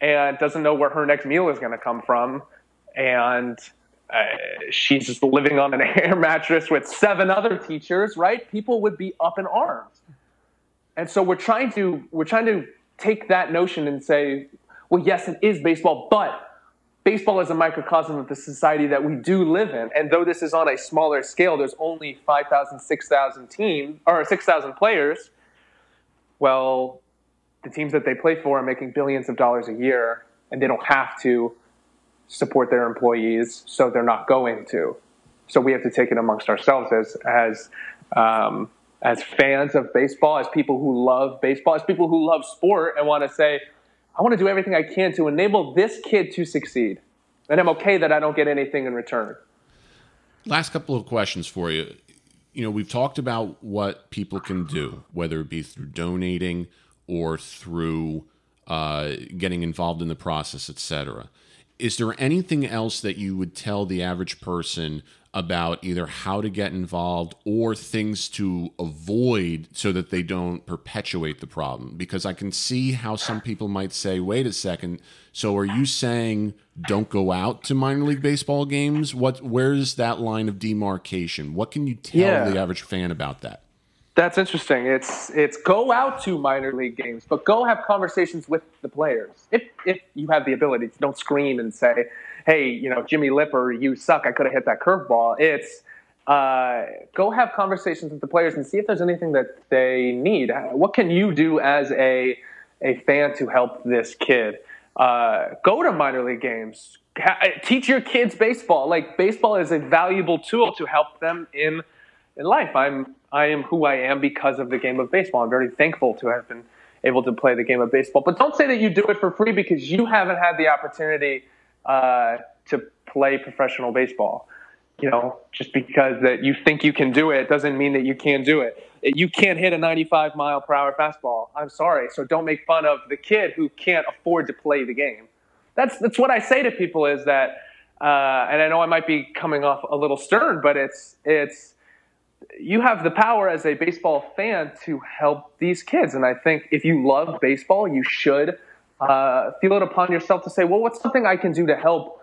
and doesn't know where her next meal is going to come from, and uh, she's just living on an <laughs> air mattress with seven other teachers, right? People would be up in arms. And so we're trying to we're trying to take that notion and say, well, yes, it is baseball, but baseball is a microcosm of the society that we do live in. And though this is on a smaller scale, there's only 5,000, 6,000 teams or 6,000 players. Well, the teams that they play for are making billions of dollars a year, and they don't have to support their employees, so they're not going to. So we have to take it amongst ourselves as as um, as fans of baseball, as people who love baseball, as people who love sport, and want to say, I want to do everything I can to enable this kid to succeed, and I'm okay that I don't get anything in return. Last couple of questions for you. you know, we've talked about what people can do, whether it be through donating or through uh, getting involved in the process, etc. Is there anything else that you would tell the average person about either how to get involved or things to avoid so that they don't perpetuate the problem? Because I can see how some people might say, wait a second, so are you saying don't go out to minor league baseball games? What where's that line of demarcation? What can you tell Yeah. the average fan about that? That's interesting. It's it's go out to minor league games, but go have conversations with the players. If if you have the ability, don't scream and say, "Hey, you know, Jimmy Lipper, you suck. I could have hit that curveball." It's uh, go have conversations with the players and see if there's anything that they need. What can you do as a a fan to help this kid? Uh, go to minor league games. Ha- teach your kids baseball. Like baseball is a valuable tool to help them in in life. I'm I am who I am because of the game of baseball. I'm very thankful to have been able to play the game of baseball. But don't say that you do it for free because you haven't had the opportunity uh, to play professional baseball. You know, just because that you think you can do it doesn't mean that you can do it. You can't hit a 95 mile per hour fastball. I'm sorry. So don't make fun of the kid who can't afford to play the game. That's that's what I say to people is that, uh, and I know I might be coming off a little stern, but it's it's you have the power as a baseball fan to help these kids. And I think if you love baseball, you should uh, feel it upon yourself to say, well, what's something I can do to help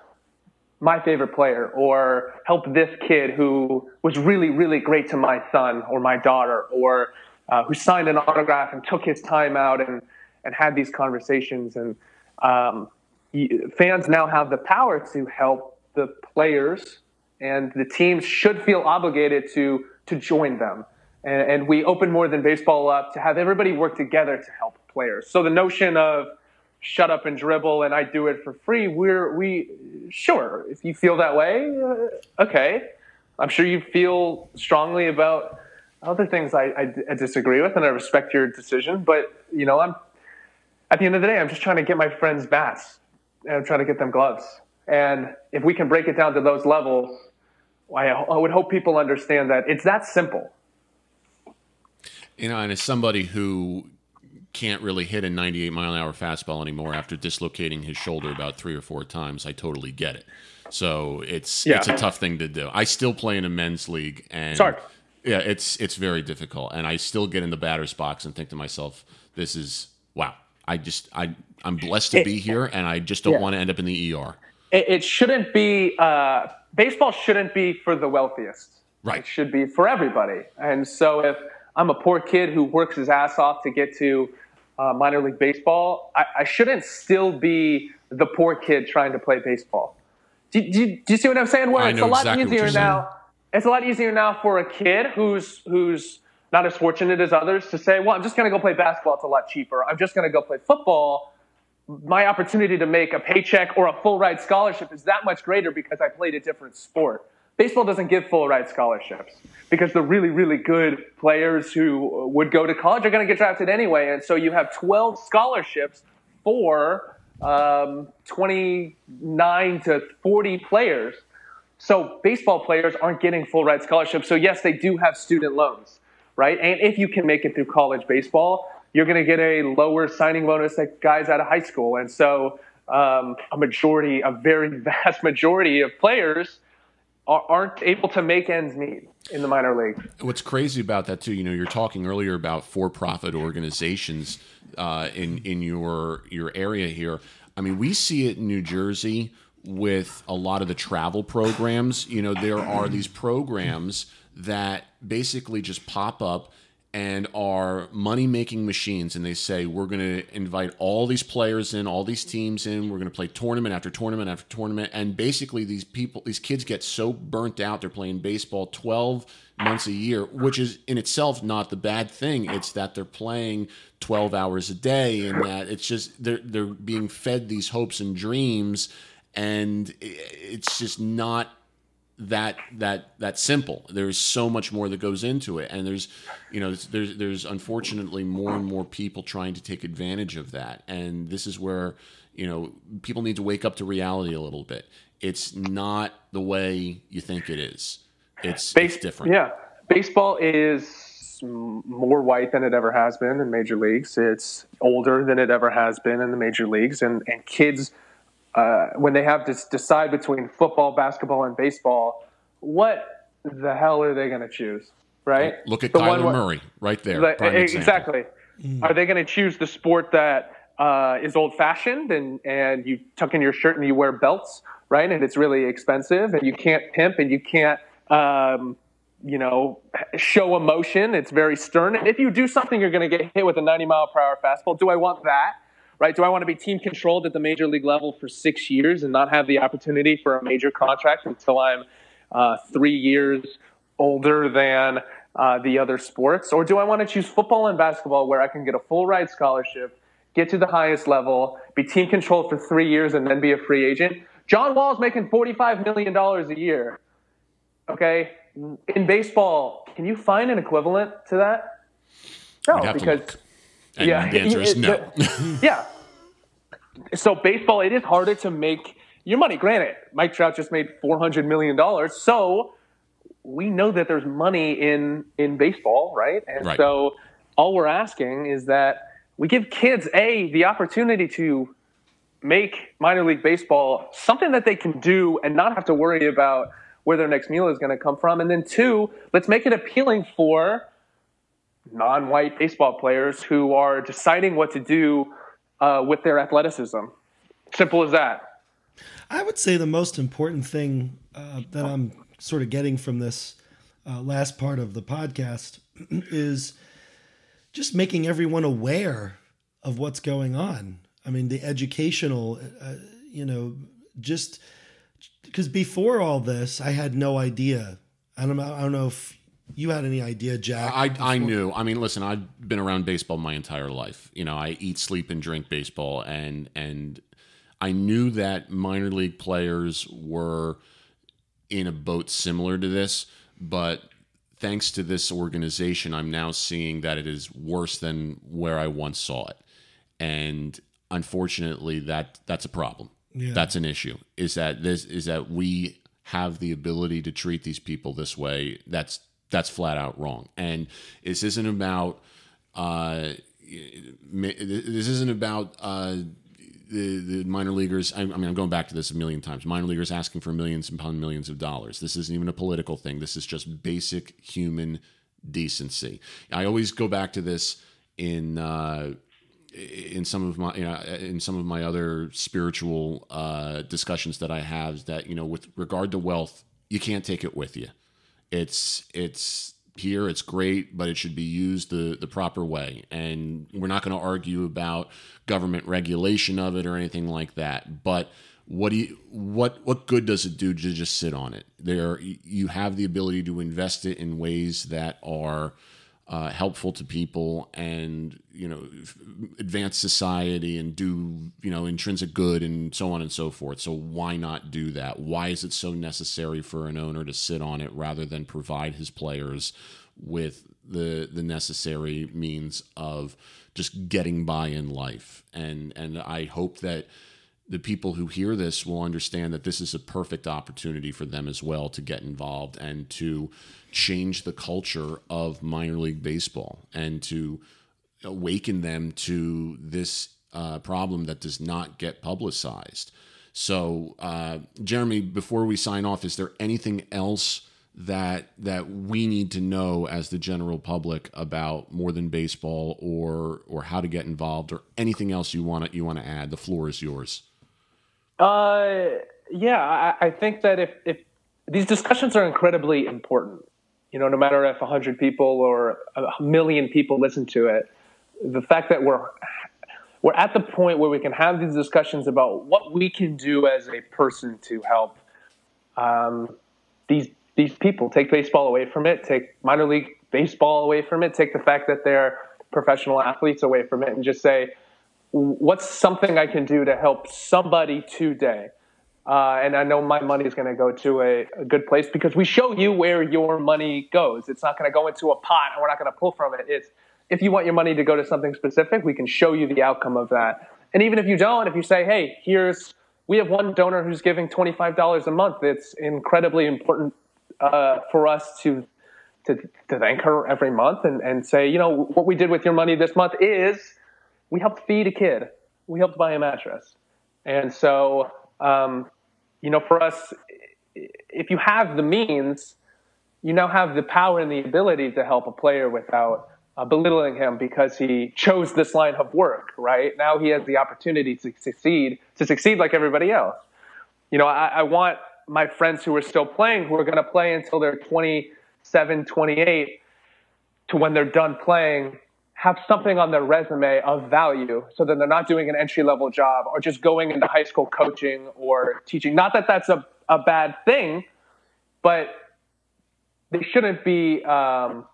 my favorite player or help this kid who was really, really great to my son or my daughter or uh, who signed an autograph and took his time out and, and had these conversations. And um, fans now have the power to help the players and the teams should feel obligated to to join them. And, and we open more than baseball up to have everybody work together to help players. So the notion of shut up and dribble and I do it for free, we're we sure if you feel that way, uh, okay. I'm sure you feel strongly about other things I, I, I disagree with, and I respect your decision. But you know, I'm at the end of the day, I'm just trying to get my friends bats, and I'm trying to get them gloves. And if we can break it down to those levels, I, I would hope people understand that it's that simple. You know, and as somebody who can't really hit a 98 mile an hour fastball anymore after dislocating his shoulder about three or four times, I totally get it. So it's Yeah. it's a tough thing to do. I still play in a men's league, and Sorry. yeah, it's it's very difficult. And I still get in the batter's box and think to myself, "This is wow." I just I I'm blessed to be here, and I just don't Yeah. want to end up in the ER. It, it shouldn't be uh, baseball. Shouldn't be for the wealthiest. Right. It should be for everybody. And so if I'm a poor kid who works his ass off to get to uh, minor league baseball, I, I shouldn't still be the poor kid trying to play baseball. Do, do, do you see what I'm saying? Where I it's a lot exactly easier now. It's a lot easier now for a kid who's who's not as fortunate as others to say, "Well, I'm just going to go play basketball. It's a lot cheaper. I'm just going to go play football." My opportunity to make a paycheck or a full ride scholarship is that much greater because I played a different sport. Baseball doesn't give full ride scholarships because the really, really good players who would go to college are going to get drafted anyway. And so you have 12 scholarships for um, 29 to 40 players. So baseball players aren't getting full ride scholarships. So yes, they do have student loans, right? And if you can make it through college baseball, you're going to get a lower signing bonus that guys out of high school. And so um, a majority, a very <laughs> vast majority of players aren't able to make ends meet in the minor league. What's crazy about that too, you know, you're talking earlier about for-profit organizations uh, in in your your area here. I mean, we see it in New Jersey with a lot of the travel programs. You know, there are these programs that basically just pop up and are money making machines and they say we're going to invite all these players in all these teams in. We're going to play tournament after tournament after tournament. And basically these people these kids get so burnt out they're playing baseball 12 months a year which is in itself not the bad thing. It's that they're playing 12 hours a day and that it's just they're they're being fed these hopes and dreams and it's just not that that that simple. There's so much more that goes into it, and there's you know there's there's unfortunately more and more people trying to take advantage of that, and this is where you know people need to wake up to reality a little bit. It's not the way you think it is. It's, Base- it's different. Yeah. baseball is more white than it ever has been in major leagues. It's older than it ever has been in the major leagues, and and kids uh, when they have to decide between football, basketball, and baseball, what the hell are they going to choose? Right? Look at the Kyler one, Murray right there. Like, exactly. Mm. Are they going to choose the sport that uh, is old fashioned and, and you tuck in your shirt and you wear belts, right? And it's really expensive and you can't pimp and you can't, um, you know, show emotion. It's very stern. And if you do something, you're going to get hit with a 90 mile per hour fastball. Do I want that? Right? Do I want to be team controlled at the major league level for six years and not have the opportunity for a major contract until I'm uh, three years older than uh, the other sports? Or do I want to choose football and basketball where I can get a full ride scholarship, get to the highest level, be team controlled for three years, and then be a free agent? John Wall's making $45 million a year. Okay. In baseball, can you find an equivalent to that? No, because and yeah. the answer is no. <laughs> yeah. So baseball, it is harder to make your money. Granted, Mike Trout just made four hundred million dollars, so we know that there's money in in baseball, right? And right. so all we're asking is that we give kids a the opportunity to make minor league baseball something that they can do and not have to worry about where their next meal is going to come from. And then two, let's make it appealing for non-white baseball players who are deciding what to do uh, with their athleticism. Simple as that. I would say the most important thing uh, that I'm sort of getting from this uh, last part of the podcast <clears throat> is just making everyone aware of what's going on. I mean, the educational, uh, you know, just because before all this, I had no idea. I don't, I don't know if you had any idea, Jack? I, I knew. I mean, listen, I've been around baseball my entire life. You know, I eat, sleep, and drink baseball, and and I knew that minor league players were in a boat similar to this, but thanks to this organization, I'm now seeing that it is worse than where I once saw it, and unfortunately, that that's a problem. Yeah. That's an issue. Is that this is that we have the ability to treat these people this way? That's that's flat out wrong. And this isn't about uh, this isn't about uh, the, the minor leaguers. I, I, mean, I'm going back to this a million times. Minor leaguers asking for millions upon millions of dollars. This isn't even a political thing. This is just basic human decency. I always go back to this in. Uh, in some of my you know in some of my other spiritual uh, discussions that I have that you know with regard to wealth you can't take it with you it's it's here it's great but it should be used the the proper way. And we're not going to argue about government regulation of it or anything like that but what do you what what good does it do to just sit on it? There you have the ability to invest it in ways that are uh, helpful to people and you know advance society and do you know intrinsic good and so on and so forth. So why not do that? Why is it so necessary for an owner to sit on it rather than provide his players with the the necessary means of just getting by in life? And and I hope that the people who hear this will understand that this is a perfect opportunity for them as well to get involved and to change the culture of minor league baseball and to awaken them to this uh, problem that does not get publicized. So, uh, Jeremy, before we sign off, is there anything else that that we need to know as the general public about more than baseball, or or how to get involved, or anything else you want to you want to add? The floor is yours. Uh, yeah, I, I think that if, if these discussions are incredibly important, you know, no matter if 100 people or a million people listen to it, the fact that we're we're at the point where we can have these discussions about what we can do as a person to help um, these these people take baseball away from it, take minor league baseball away from it, take the fact that they're professional athletes away from it, and just say, what's something I can do to help somebody today? Uh, and I know my money is going to go to a, a, good place because we show you where your money goes. It's not going to go into a pot and we're not going to pull from it. It's if you want your money to go to something specific, we can show you the outcome of that. And even if you don't, if you say, hey, here's, we have one donor who's giving $25 a month, it's incredibly important uh, for us to to, to thank her every month and, and say, you know, what we did with your money this month is we helped feed a kid, we helped buy a mattress. And so, um, you know, for us, if you have the means, you now have the power and the ability to help a player without uh, belittling him because he chose this line of work, right? Now he has the opportunity to succeed, to succeed like everybody else. You know, I, I want my friends who are still playing, who are going to play until they're 27, 28, to when they're done playing, have something on their resume of value so that they're not doing an entry level job or just going into high school coaching or teaching. Not that that's a, a bad thing, but they shouldn't be um,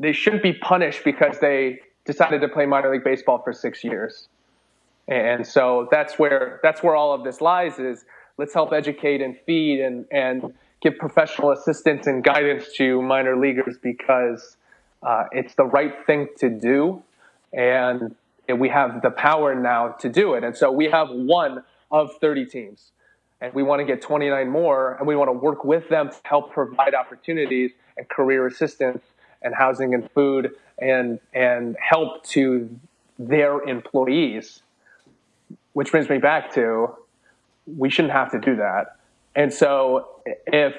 they shouldn't be punished because they decided to play minor league baseball for six years. And so that's where that's where all of this lies is let's help educate and feed and, and give professional assistance and guidance to minor leaguers because uh, it's the right thing to do and we have the power now to do it. And so we have one of 30 teams and we want to get 29 more and we want to work with them to help provide opportunities and career assistance and housing and food and and help to their employees which brings me back to we shouldn't have to do that and so if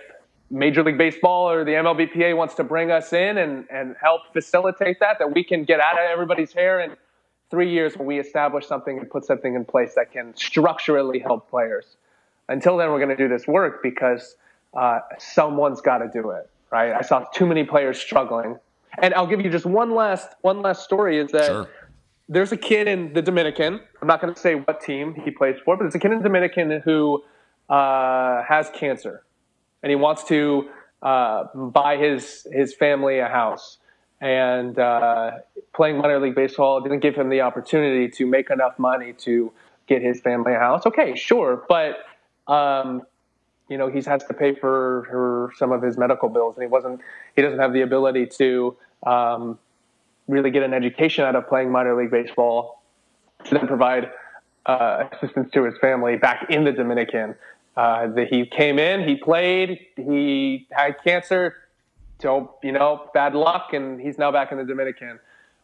major league baseball or the mlbpa wants to bring us in and, and help facilitate that that we can get out of everybody's hair in three years when we establish something and put something in place that can structurally help players until then, we're going to do this work because uh, someone's got to do it, right? I saw too many players struggling, and I'll give you just one last one last story. Is that sure. there's a kid in the Dominican. I'm not going to say what team he plays for, but it's a kid in the Dominican who uh, has cancer, and he wants to uh, buy his his family a house. And uh, playing minor league baseball didn't give him the opportunity to make enough money to get his family a house. Okay, sure, but um, you know, he has to pay for, for some of his medical bills, and he wasn't. He doesn't have the ability to um, really get an education out of playing minor league baseball to then provide uh, assistance to his family back in the Dominican. Uh, he came in, he played, he had cancer, so you know, bad luck, and he's now back in the Dominican.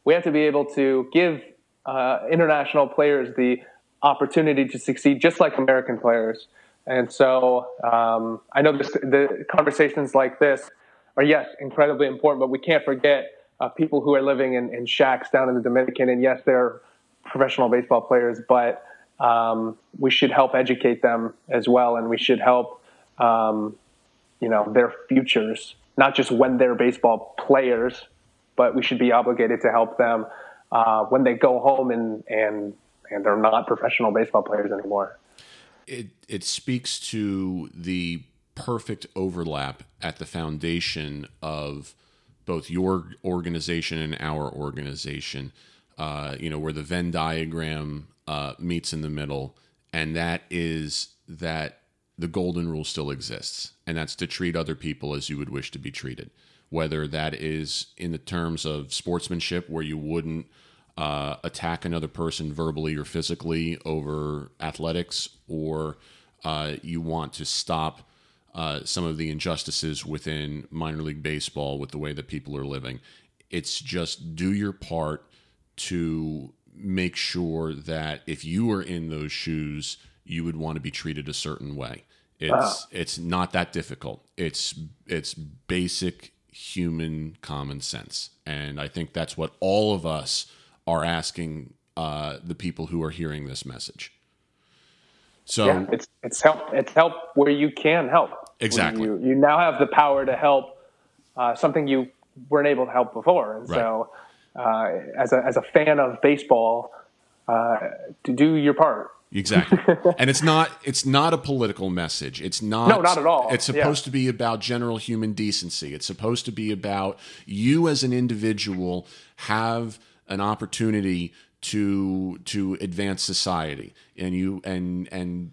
We have to be able to give uh, international players the opportunity to succeed, just like American players. And so um, I know this, the conversations like this are, yes, incredibly important, but we can't forget uh, people who are living in, in shacks down in the Dominican. And yes, they're professional baseball players, but um, we should help educate them as well. And we should help, um, you know, their futures, not just when they're baseball players, but we should be obligated to help them uh, when they go home and, and, and they're not professional baseball players anymore it it speaks to the perfect overlap at the foundation of both your organization and our organization. Uh, you know, where the Venn diagram uh, meets in the middle, and that is that the golden rule still exists, and that's to treat other people as you would wish to be treated. Whether that is in the terms of sportsmanship, where you wouldn't uh, attack another person verbally or physically over athletics, or uh, you want to stop uh, some of the injustices within minor league baseball with the way that people are living. It's just do your part to make sure that if you were in those shoes, you would want to be treated a certain way. It's wow. it's not that difficult. It's it's basic human common sense, and I think that's what all of us are asking uh, the people who are hearing this message. So yeah, it's it's help it's help where you can help. Exactly. You, you now have the power to help uh, something you weren't able to help before, and right. so uh, as a as a fan of baseball, uh, to do your part. Exactly. <laughs> and it's not it's not a political message. It's not No, not at all. It's supposed yeah. to be about general human decency. It's supposed to be about you as an individual have an opportunity to to advance society and you and and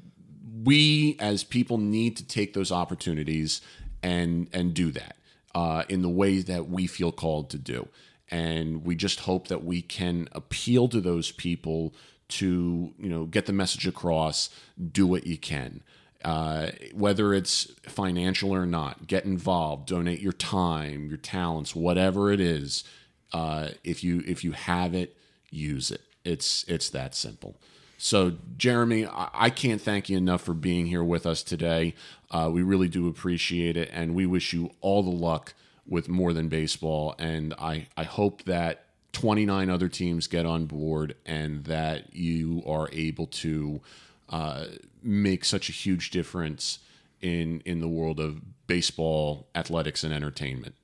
we as people need to take those opportunities and and do that uh, in the way that we feel called to do and we just hope that we can appeal to those people to you know get the message across do what you can Uh, whether it's financial or not, get involved. Donate your time, your talents, whatever it is. Uh, if you if you have it, use it. It's it's that simple. So, Jeremy, I, can't thank you enough for being here with us today. Uh, we really do appreciate it, and we wish you all the luck with more than baseball. And I I hope that 29 other teams get on board and that you are able to uh, make such a huge difference in in the world of baseball, athletics, and entertainment.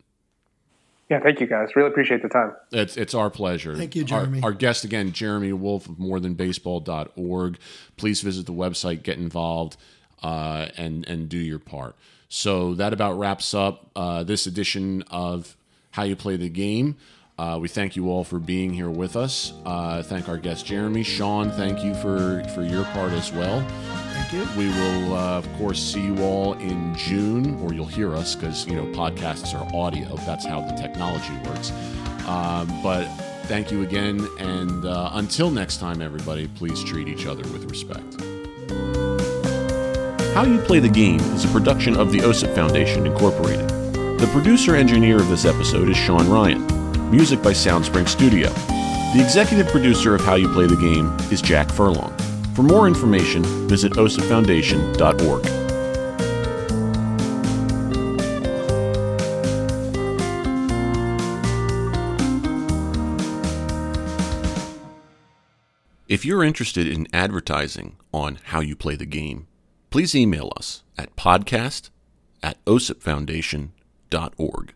Yeah, thank you guys. Really appreciate the time. It's it's our pleasure. Thank you, Jeremy. Our, our guest again, Jeremy Wolf of morethanbaseball.org. Please visit the website, get involved, uh, and and do your part. So that about wraps up uh, this edition of How You Play the Game. Uh, we thank you all for being here with us. Uh, thank our guest Jeremy, Sean. Thank you for for your part as well. Thank you. We will, uh, of course, see you all in June, or you'll hear us because you know podcasts are audio. That's how the technology works. Um, but thank you again, and uh, until next time, everybody, please treat each other with respect. How You Play the Game is a production of the OSIP Foundation, Incorporated. The producer engineer of this episode is Sean Ryan. Music by Soundspring Studio. The executive producer of How You Play the Game is Jack Furlong. For more information, visit osipfoundation.org. If you're interested in advertising on How You Play the Game, please email us at podcast at osipfoundation.org.